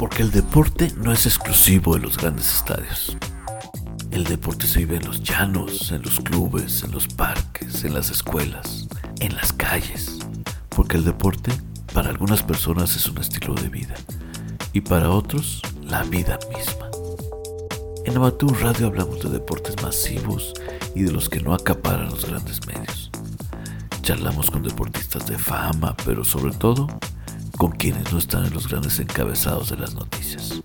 Porque el deporte no es exclusivo de los grandes estadios. El deporte se vive en los llanos, en los clubes, en los parques, en las escuelas, en las calles. Porque el deporte para algunas personas es un estilo de vida y para otros la vida misma. En Amateur Radio hablamos de deportes masivos y de los que no acaparan los grandes medios. Charlamos con deportistas de fama, pero sobre todo con quienes no están en los grandes encabezados de las noticias.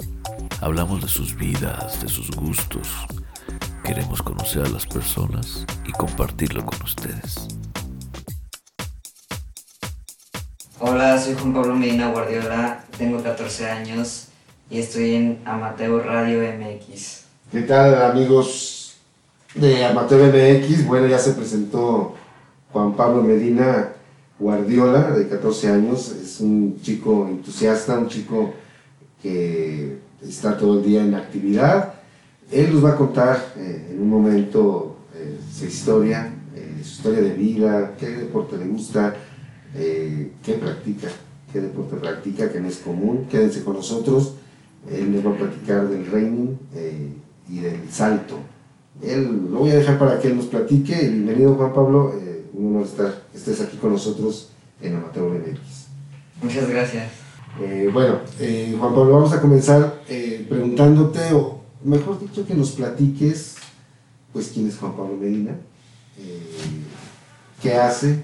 Hablamos de sus vidas, de sus gustos. Queremos conocer a las personas y compartirlo con ustedes. Hola, soy Juan Pablo Medina Guardiola, tengo 14 años y estoy en Amateur Radio MX. ¿Qué tal amigos de Amateur MX? Bueno, ya se presentó Juan Pablo Medina Guardiola, de 14 años, es un chico entusiasta, un chico que está todo el día en actividad. Él nos va a contar eh, en un momento eh, su historia, eh, su historia de vida, qué deporte le gusta, qué practica, qué deporte practica, que no es común. Quédense con nosotros. Él nos va a platicar del reining y del salto. Él, lo voy a dejar para que él nos platique. Bienvenido Juan Pablo un honor estar, estés aquí con nosotros en Amateur MX. Muchas gracias. Eh, bueno, eh, Juan Pablo, vamos a comenzar eh, preguntándote, o mejor dicho, que nos platiques, pues, quién es Juan Pablo Medina, qué hace,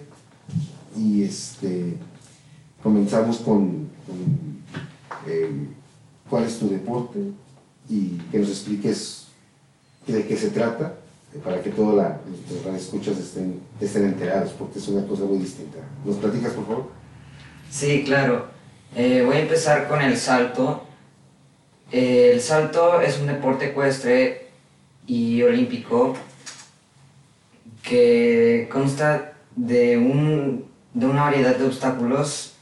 y este, comenzamos con, con cuál es tu deporte y que nos expliques de qué se trata para que todos los escuchas estén, estén enterados, porque es una cosa muy distinta. ¿Nos platicas, por favor? Sí, claro. Eh, voy a empezar con el salto. Eh, el salto es un deporte ecuestre y olímpico que consta de, un, de una variedad de obstáculos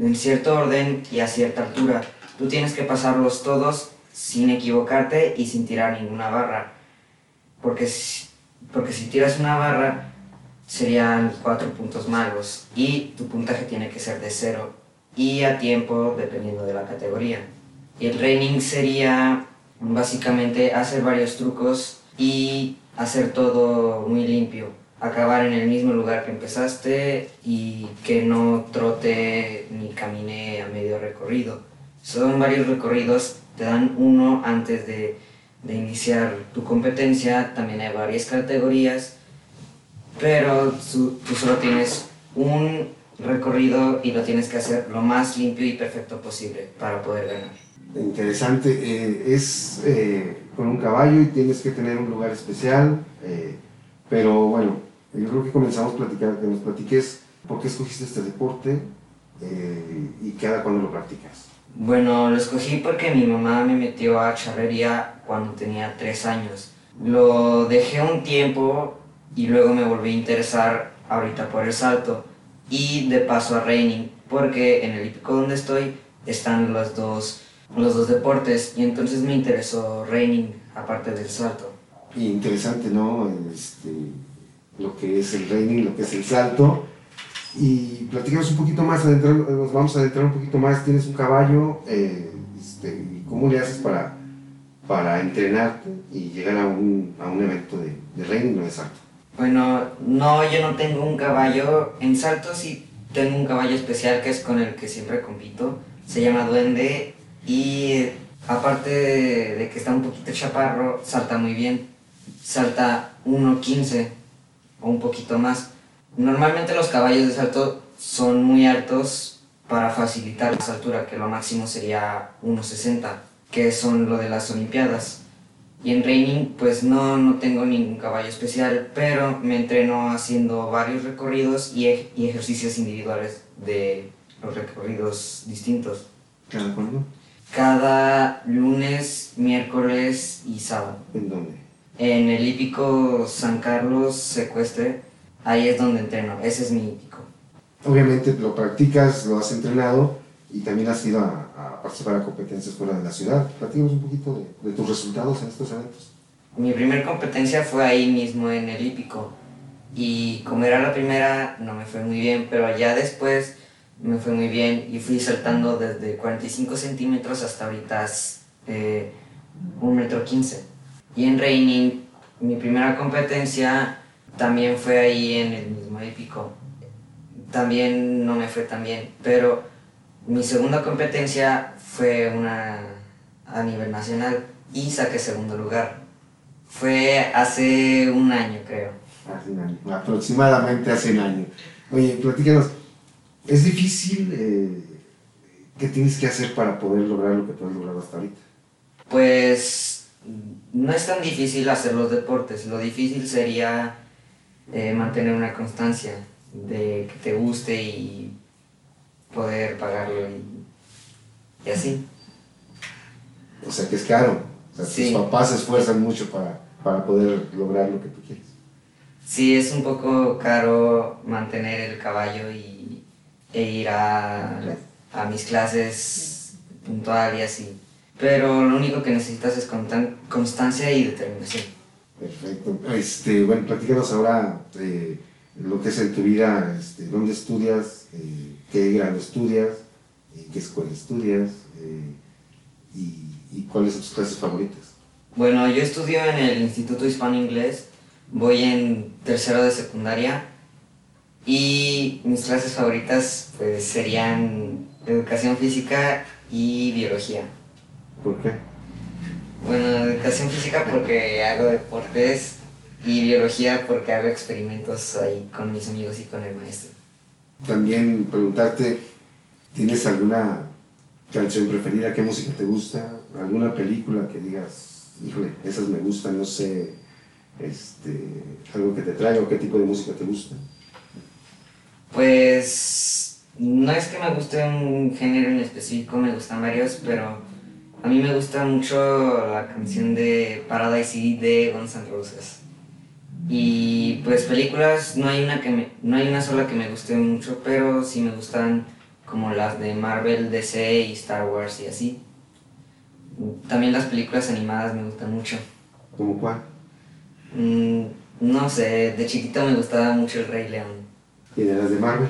en cierto orden y a cierta altura. Tú tienes que pasarlos todos sin equivocarte y sin tirar ninguna barra porque si, porque si tiras una barra serían cuatro puntos malos y tu puntaje tiene que ser de cero y a tiempo dependiendo de la categoría. Y el reining sería básicamente hacer varios trucos y hacer todo muy limpio. Acabar en el mismo lugar que empezaste y que no trote ni camine a medio recorrido. Son varios recorridos, te dan uno antes de de iniciar tu competencia, también hay varias categorías, pero tú, solo tienes un recorrido y lo tienes que hacer lo más limpio y perfecto posible para poder ganar. Interesante, eh, es eh, con un caballo y tienes que tener un lugar especial, eh, pero bueno, yo creo que comenzamos a platicar, que nos platiques por qué escogiste este deporte y cada cuándo lo practicas. Bueno, lo escogí porque mi mamá me metió a charrería cuando tenía tres años. Lo dejé un tiempo y luego me volví a interesar ahorita por el salto y de paso a reining porque en el hípico donde estoy están los dos, los dos deportes y entonces me interesó reining aparte del salto. interesante, ¿no? Este, lo que es el reining, lo que es el salto y platicamos un poquito más, nos vamos a adentrar un poquito más. Tienes un caballo, eh, este, ¿cómo le haces para, para entrenarte y llegar a un, a un evento de, de reining o de salto? Bueno, no, yo no tengo un caballo. En salto sí tengo un caballo especial que es con el que siempre compito. Se llama Duende y aparte de, de que está un poquito chaparro, salta muy bien. Salta 1.15 o un poquito más Normalmente los caballos de salto son muy altos para facilitar la altura, que lo máximo sería 1,60, que son lo de las Olimpiadas. Y en reining pues no, no tengo ningún caballo especial, pero me entreno haciendo varios recorridos y, y ejercicios individuales de los recorridos distintos. ¿Cada cuándo? Cada lunes, miércoles y sábado. ¿En dónde? En el hípico San Carlos Secuestre ahí es donde entreno, ese es mi hípico. Obviamente lo practicas, lo has entrenado y también has ido a, participar a competencias fuera de la ciudad. Platícanos un poquito de, tus resultados en estos eventos. Mi primer competencia fue ahí mismo en el hípico y como era la primera no me fue muy bien, pero ya después me fue muy bien y fui saltando desde 45 centímetros hasta ahorita eh, un metro 15. Y en reining, mi primera competencia también fue ahí en el mismo épico. También no me fue tan bien, pero mi segunda competencia fue una a nivel nacional y saqué segundo lugar. Fue hace un año, creo. Hace un año, aproximadamente hace un año. Oye, platícanos, ¿es difícil eh, qué tienes que hacer para poder lograr lo que tú has logrado hasta ahorita? Pues no es tan difícil hacer los deportes, lo difícil sería eh, mantener una constancia de que te guste y poder pagarlo y, así. O sea que es caro. O sea, tus papás se esfuerzan mucho para, para poder lograr lo que tú quieres. Sí, es un poco caro mantener el caballo y, e ir a, a mis clases puntual y así. Pero lo único que necesitas es constancia y determinación. Perfecto. Este, bueno, platícanos ahora eh, lo que es en tu vida, este, dónde estudias, eh, qué grado estudias, en qué escuela estudias eh, y, y, cuáles son tus clases favoritas. Bueno, yo estudio en el Instituto Hispano Inglés, voy en tercero de secundaria y mis clases favoritas pues, serían educación física y biología. ¿Por qué? Bueno, educación física porque hago deportes y biología porque hago experimentos ahí con mis amigos y con el maestro. También preguntarte, ¿tienes alguna canción preferida? ¿Qué música te gusta? ¿Alguna película que digas, híjole, esas me gustan, no sé, este, algo que te traiga o qué tipo de música te gusta? Pues no es que me guste un género en específico, me gustan varios, pero a mí me gusta mucho la canción de Paradise de Guns N' Roses. Y pues películas, no hay una que me, no hay una sola que me guste mucho, pero sí me gustan como las de Marvel, DC y Star Wars y así. También las películas animadas me gustan mucho. ¿Cómo cuál? Mm, no sé, de chiquito me gustaba mucho El Rey León. ¿Y de las de Marvel?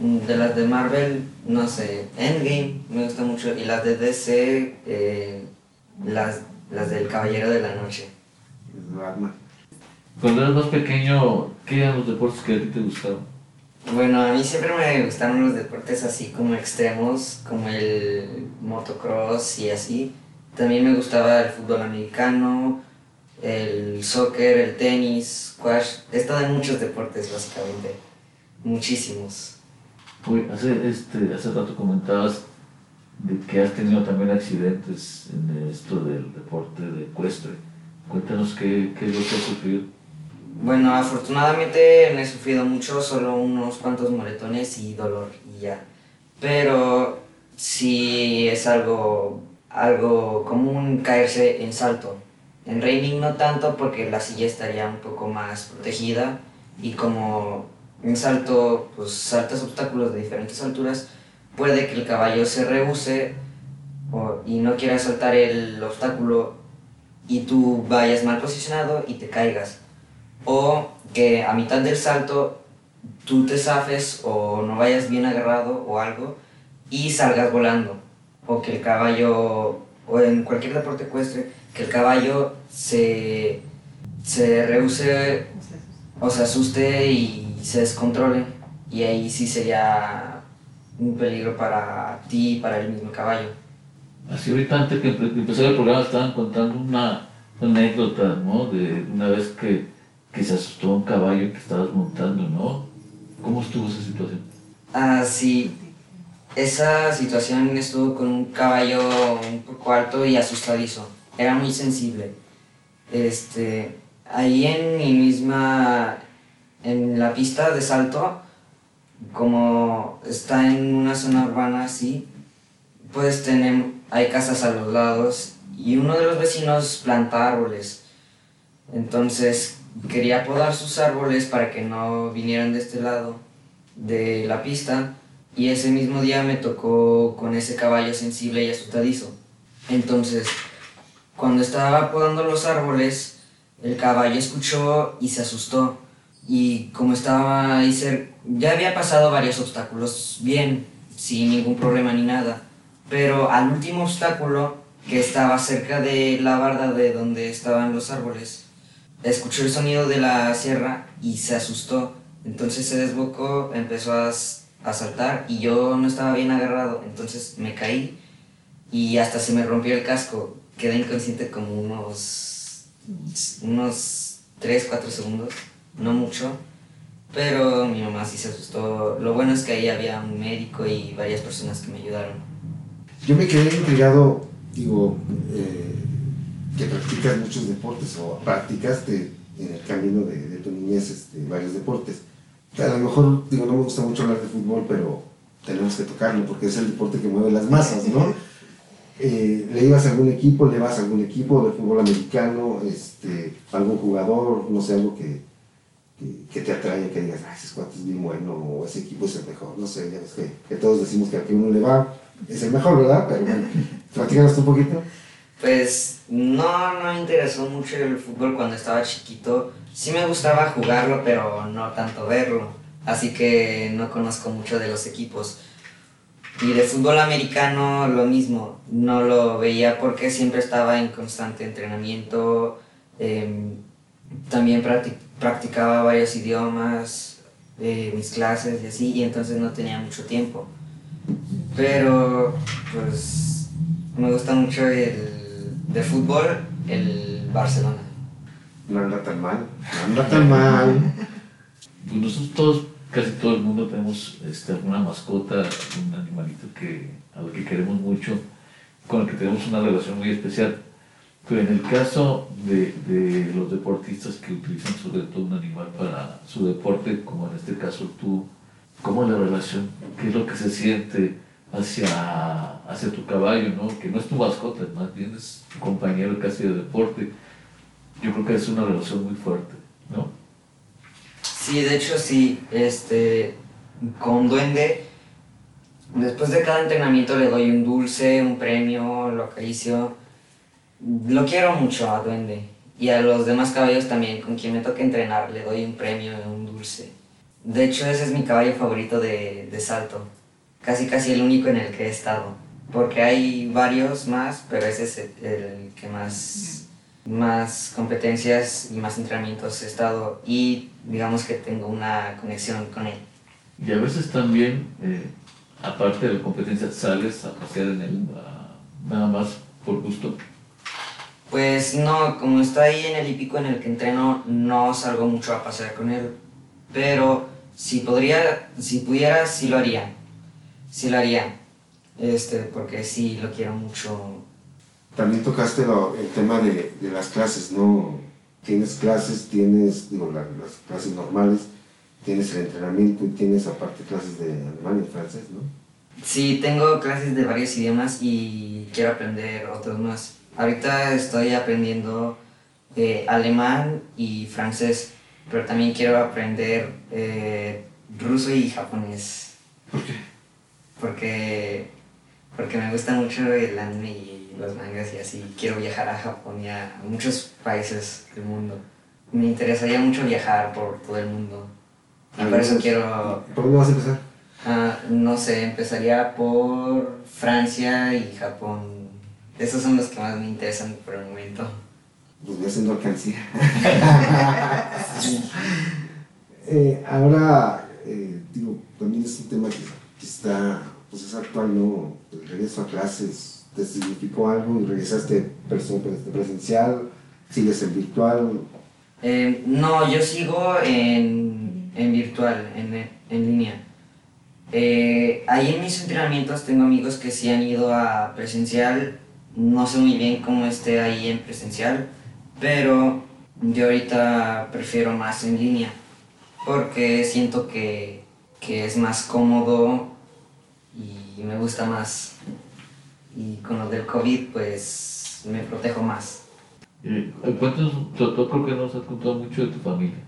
De las de Marvel, no sé, Endgame me gusta mucho y las de DC, eh, las, las del Caballero de la Noche. Cuando eras más pequeño, ¿qué eran los deportes que a ti te gustaban? Bueno, a mí siempre me gustaron los deportes así como extremos, como el motocross y así. También me gustaba el fútbol americano, el soccer, el tenis, squash. He estado en muchos deportes básicamente, muchísimos. Hace, este, hace rato comentabas de que has tenido también accidentes en esto del deporte de ecuestre. Cuéntanos qué, qué es lo que has sufrido. Bueno, afortunadamente no he sufrido mucho, solo unos cuantos moretones y dolor y ya. Pero sí es algo, algo común caerse en salto. En reining no tanto porque la silla estaría un poco más protegida y como en salto, pues saltas obstáculos de diferentes alturas, puede que el caballo se rehúse y no quiera saltar el obstáculo y tú vayas mal posicionado y te caigas. O que a mitad del salto tú te zafes o no vayas bien agarrado o algo y salgas volando. O que el caballo, o en cualquier deporte ecuestre, que el caballo se, se rehúse o se asuste y se descontrole y ahí sí sería un peligro para ti y para el mismo caballo. Así ahorita antes que empezara el programa estaban contando una, anécdota, ¿no? De una vez que, que, se asustó un caballo que estabas montando, ¿no? ¿Cómo estuvo esa situación? Ah, sí. Esa situación estuvo con un caballo un poco alto y asustadizo. Era muy sensible. Este, ahí en mi misma en la pista de salto, como está en una zona urbana así, pues tenemos, hay casas a los lados y uno de los vecinos planta árboles. Entonces quería podar sus árboles para que no vinieran de este lado de la pista y ese mismo día me tocó con ese caballo sensible y asustadizo. Entonces, cuando estaba podando los árboles, el caballo escuchó y se asustó Y como estaba ahí cerca, ya había pasado varios obstáculos bien, sin ningún problema ni nada. Pero al último obstáculo, que estaba cerca de la barda de donde estaban los árboles, escuchó el sonido de la sierra y se asustó. Entonces se desbocó, empezó a, a saltar y yo no estaba bien agarrado. Entonces me caí y hasta se me rompió el casco. Quedé inconsciente como unos, unos 3, 4 segundos, no mucho. Pero mi mamá sí se asustó. Lo bueno es que ahí había un médico y varias personas que me ayudaron. Yo me quedé intrigado, digo, eh, que practicas muchos deportes o practicaste en el camino de, de tu niñez este, varios deportes. A lo mejor, digo, no me gusta mucho hablar de fútbol, pero tenemos que tocarlo porque es el deporte que mueve las masas, ¿no? Eh, ¿Le ibas a algún equipo, le vas a algún equipo de fútbol americano, este, algún jugador, no sé, algo que, que, que te atrae, que digas, ah, ese cuate es bien bueno, o ese equipo es el mejor, no sé, ya ves que, que todos decimos que a que uno le va es el mejor, ¿verdad? Pero bueno, platícanos un poquito. Pues no, no me interesó mucho el fútbol cuando estaba chiquito. Sí me gustaba jugarlo, pero no tanto verlo. Así que no conozco mucho de los equipos. Y de fútbol americano lo mismo. No lo veía porque siempre estaba en constante entrenamiento. Eh, también practic practicaba varios idiomas, eh, mis clases y así, y entonces no tenía mucho tiempo. Pero pues me gusta mucho el de fútbol, el Barcelona. No anda tan mal, no anda tan mal. Pues nosotros todos, casi todo el mundo tenemos este, alguna mascota, un animalito que, al que queremos mucho, con el que tenemos una relación muy especial. Pero en el caso de, deportistas que utilizan sobre todo un animal para su deporte, como en este caso tú, ¿cómo es la relación? ¿Qué es lo que se siente hacia, hacia tu caballo, ¿no? que no es tu mascota, más bien es tu compañero casi de deporte? Yo creo que es una relación muy fuerte, ¿no? Sí, de hecho sí, este, con Duende, después de cada entrenamiento le doy un dulce, un premio, lo acaricio. Lo quiero mucho a Duende y a los demás caballos también, con quien me toca entrenar, le doy un premio, un dulce. De hecho, ese es mi caballo favorito de, de salto, casi casi el único en el que he estado, porque hay varios más, pero ese es el, que más, más competencias y más entrenamientos he estado y digamos que tengo una conexión con él. Y a veces también, eh, aparte de la competencia, sales a pasear en él, nada más por gusto. Pues no, como está ahí en el hípico en el que entreno, no salgo mucho a pasear con él. Pero si podría, si pudiera, sí lo haría. Sí lo haría. Este, porque sí lo quiero mucho. También tocaste lo- el tema de, de las clases, ¿no? Tienes clases, tienes, digo, la- las clases normales, tienes el entrenamiento y tienes aparte clases de alemán y francés, ¿no? Sí, tengo clases de varios idiomas y quiero aprender otros más. Ahorita estoy aprendiendo eh, alemán y francés, pero también quiero aprender eh, ruso y japonés. ¿Por qué? porque, porque me gusta mucho el anime y los mangas y así. Quiero viajar a Japón y a muchos países del mundo. Me interesaría mucho viajar por todo el mundo. Y por eso quiero, ¿Por dónde vas a empezar? ah, no sé, empezaría por Francia y Japón. Esos son los que más me interesan por el momento. Pues voy haciendo alcancía. Eh, ahora, eh, digo, también es un tema que, que está, pues es actual, ¿no? El regreso a clases, ¿te significó algo y regresaste presencial? ¿Sigues en virtual? Eh, no, yo sigo en, en virtual, en, en línea. Eh, ahí en mis entrenamientos tengo amigos que sí han ido a presencial. No sé muy bien cómo esté ahí en presencial, pero yo ahorita prefiero más en línea porque siento que, que es más cómodo y me gusta más. Y con lo del COVID, pues me protejo más. Eh, cuéntanos, tú, creo que nos has contado mucho de tu familia.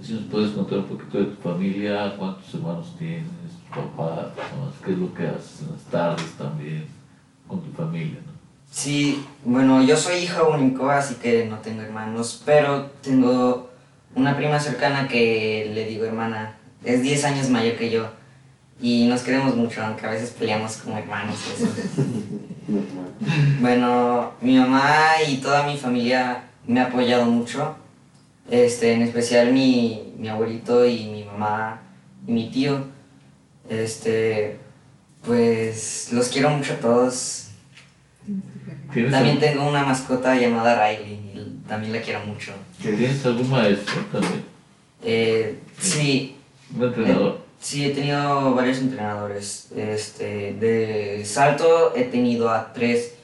Si nos puedes contar un poquito de tu familia, cuántos hermanos tienes, tu papá, qué es lo que haces en las tardes también con tu familia, ¿no? Sí, bueno, yo soy hijo único, así que no tengo hermanos, pero tengo una prima cercana que le digo hermana, es 10 años mayor que yo. Y nos queremos mucho, aunque a veces peleamos como hermanos. y eso. Bueno, mi mamá y toda mi familia me ha apoyado mucho. Este, en especial mi, mi abuelito y mi mamá y mi tío. Este, pues los quiero mucho a todos. ¿Tienes, También tengo una mascota llamada Riley y también la quiero mucho. ¿Tienes algún maestro también? Eh, sí, Un entrenador. sí, he tenido varios entrenadores. Este, de salto he tenido a tres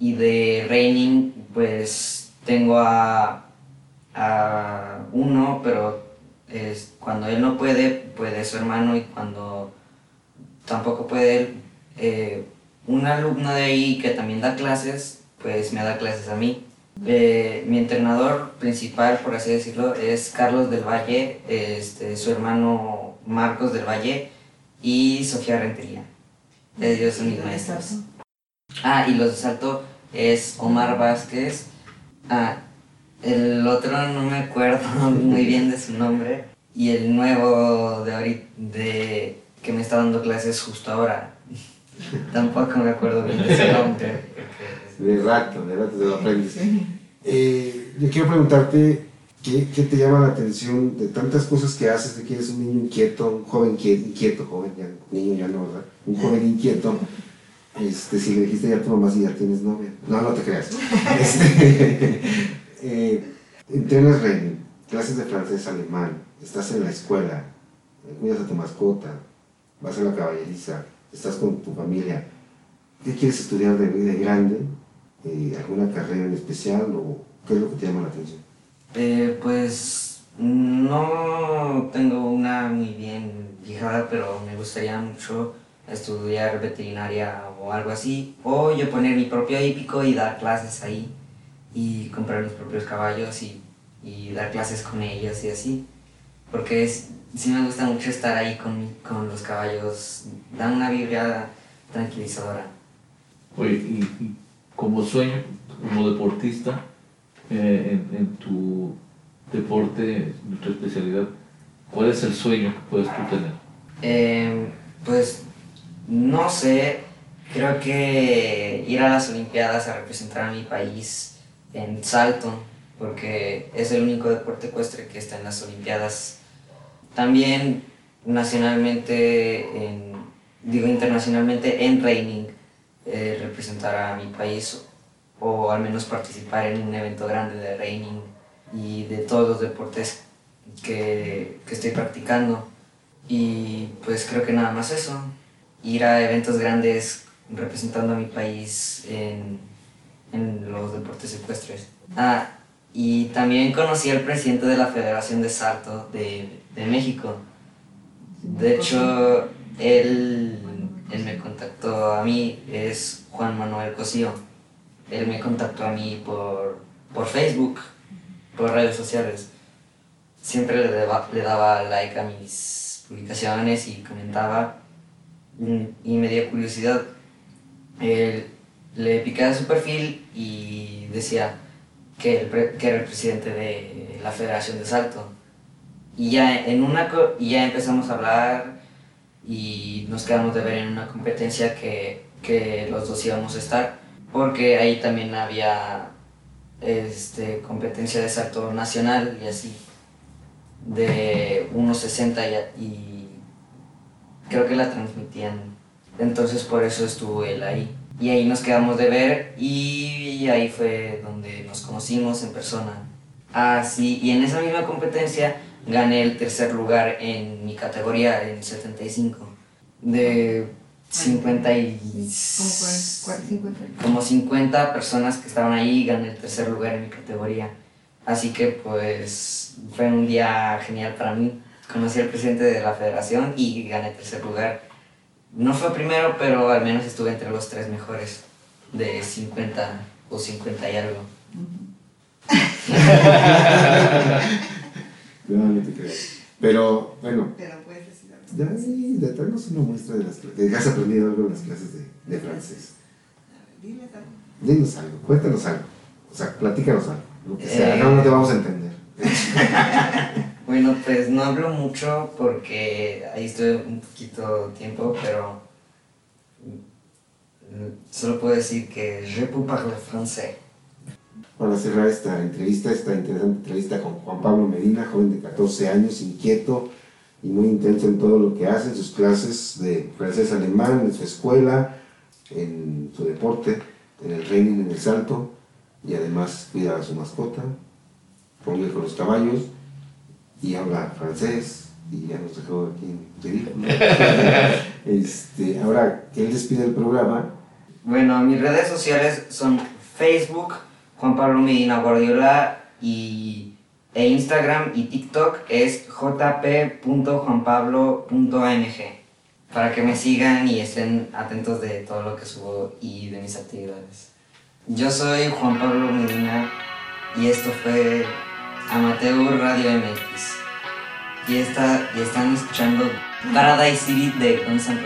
y de reining pues tengo a, a uno, pero es, cuando él no puede, puede su hermano y cuando tampoco puede él, eh, un alumno de ahí que también da clases, pues me da clases a mí. Eh, mi entrenador principal, por así decirlo, es Carlos del Valle, este, su hermano Marcos del Valle y Sofía Rentería. Ellos son mis maestros. Ah, y los de salto es Omar Vázquez. Ah, el otro no me acuerdo muy bien de su nombre. Y el nuevo de ahorita, de, que me está dando clases justo ahora. Tampoco me acuerdo bien de su nombre. De rato, de rato te lo aprendes. Eh, yo quiero preguntarte, ¿qué, ¿qué te llama la atención de tantas cosas que haces, de que eres un niño inquieto, un joven inquieto, joven, ya, niño ya no, ¿verdad? Un joven inquieto. Este, si le dijiste ya a tu mamá si ya tienes novia. No, no te creas. Este, eh, entrenas reining, clases de francés, alemán, estás en la escuela, cuidas a tu mascota, vas a la caballeriza, estás con tu familia. ¿Qué quieres estudiar de, de grande? Eh, ¿Alguna carrera en especial o qué es lo que te llama la atención? Eh, pues no tengo una muy bien fijada, pero me gustaría mucho estudiar veterinaria o algo así. O yo poner mi propio hípico y dar clases ahí. Y comprar mis propios caballos y, y dar clases con ellos y así. Porque es- sí me gusta mucho estar ahí con, con los caballos. Da una vibra tranquilizadora. Oye, y, y como sueño, como deportista, eh, en, en tu deporte, en tu especialidad, ¿cuál es el sueño que puedes tú tener? Eh, pues no sé, creo que ir a las Olimpiadas a representar a mi país en salto, porque es el único deporte ecuestre que está en las Olimpiadas. También nacionalmente, en- digo internacionalmente en reining, eh, representar a mi país o al menos participar en un evento grande de reining y de todos los deportes que, que estoy practicando. Y pues creo que nada más eso. Ir a eventos grandes representando a mi país en, en los deportes ecuestres. Ah, y también conocí al presidente de la Federación de Salto de, de México. De hecho, él, él me contactó a mí, es Juan Manuel Cosío. Él me contactó a mí por, por Facebook, por redes sociales siempre le daba, le daba like a mis publicaciones y comentaba y me dio curiosidad. Él- le piqué a su perfil y decía que, el que era el presidente de la Federación de Salto. Y ya, en una, y ya empezamos a hablar y nos quedamos de ver en una competencia que, que los dos íbamos a estar, porque ahí también había este, competencia de salto nacional y así de 1.60 y, y creo que la transmitían. Entonces por eso estuvo él ahí. Y ahí nos quedamos de ver y ahí fue donde nos conocimos en persona. Ah, y en esa misma competencia gané el tercer lugar en mi categoría, en 75. De 50 y... Cua- 50. Como 50 personas que estaban ahí gané el tercer lugar en mi categoría. Así que pues fue un día genial para mí. Conocí al presidente de la federación y gané tercer lugar. No fue primero, pero al menos estuve entre los tres mejores de 50 o 50 y algo. No, no te creo. Pero, bueno, Pero puedes decir algo. ya sí, de traernos una muestra de las clases. Que has aprendido algo en las clases de, de francés. Diles algo. Dinos algo, cuéntanos algo. O sea, platícanos algo. Lo que sea, Eh. no, no te vamos a entender. Bueno, pues no hablo mucho porque ahí estoy un poquito tiempo, pero solo puedo decir que je peux parler français. Para cerrar esta entrevista, esta interesante entrevista con Juan Pablo Medina, joven de 14 años, inquieto y muy intenso en todo lo que hace, en sus clases de francés-alemán, en su escuela, en su deporte, en el reining, en el salto, y además cuida a su mascota, convive con los caballos y habla francés, y ya nos dejó aquí en ridículo. este, ahora él despide el programa, Bueno, mis redes sociales son Facebook, Juan Pablo Medina Guardiola y e Instagram y TikTok es jp.juanpablo.amg para que me sigan y estén atentos de todo lo que subo y de mis actividades. Yo soy Juan Pablo Medina y esto fue Amateur Radio MX. Y, esta, y están escuchando Paradise City de Guns N'.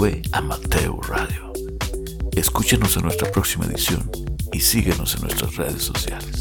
fue Amateur Radio. Escúchenos en nuestra próxima edición y síguenos en nuestras redes sociales.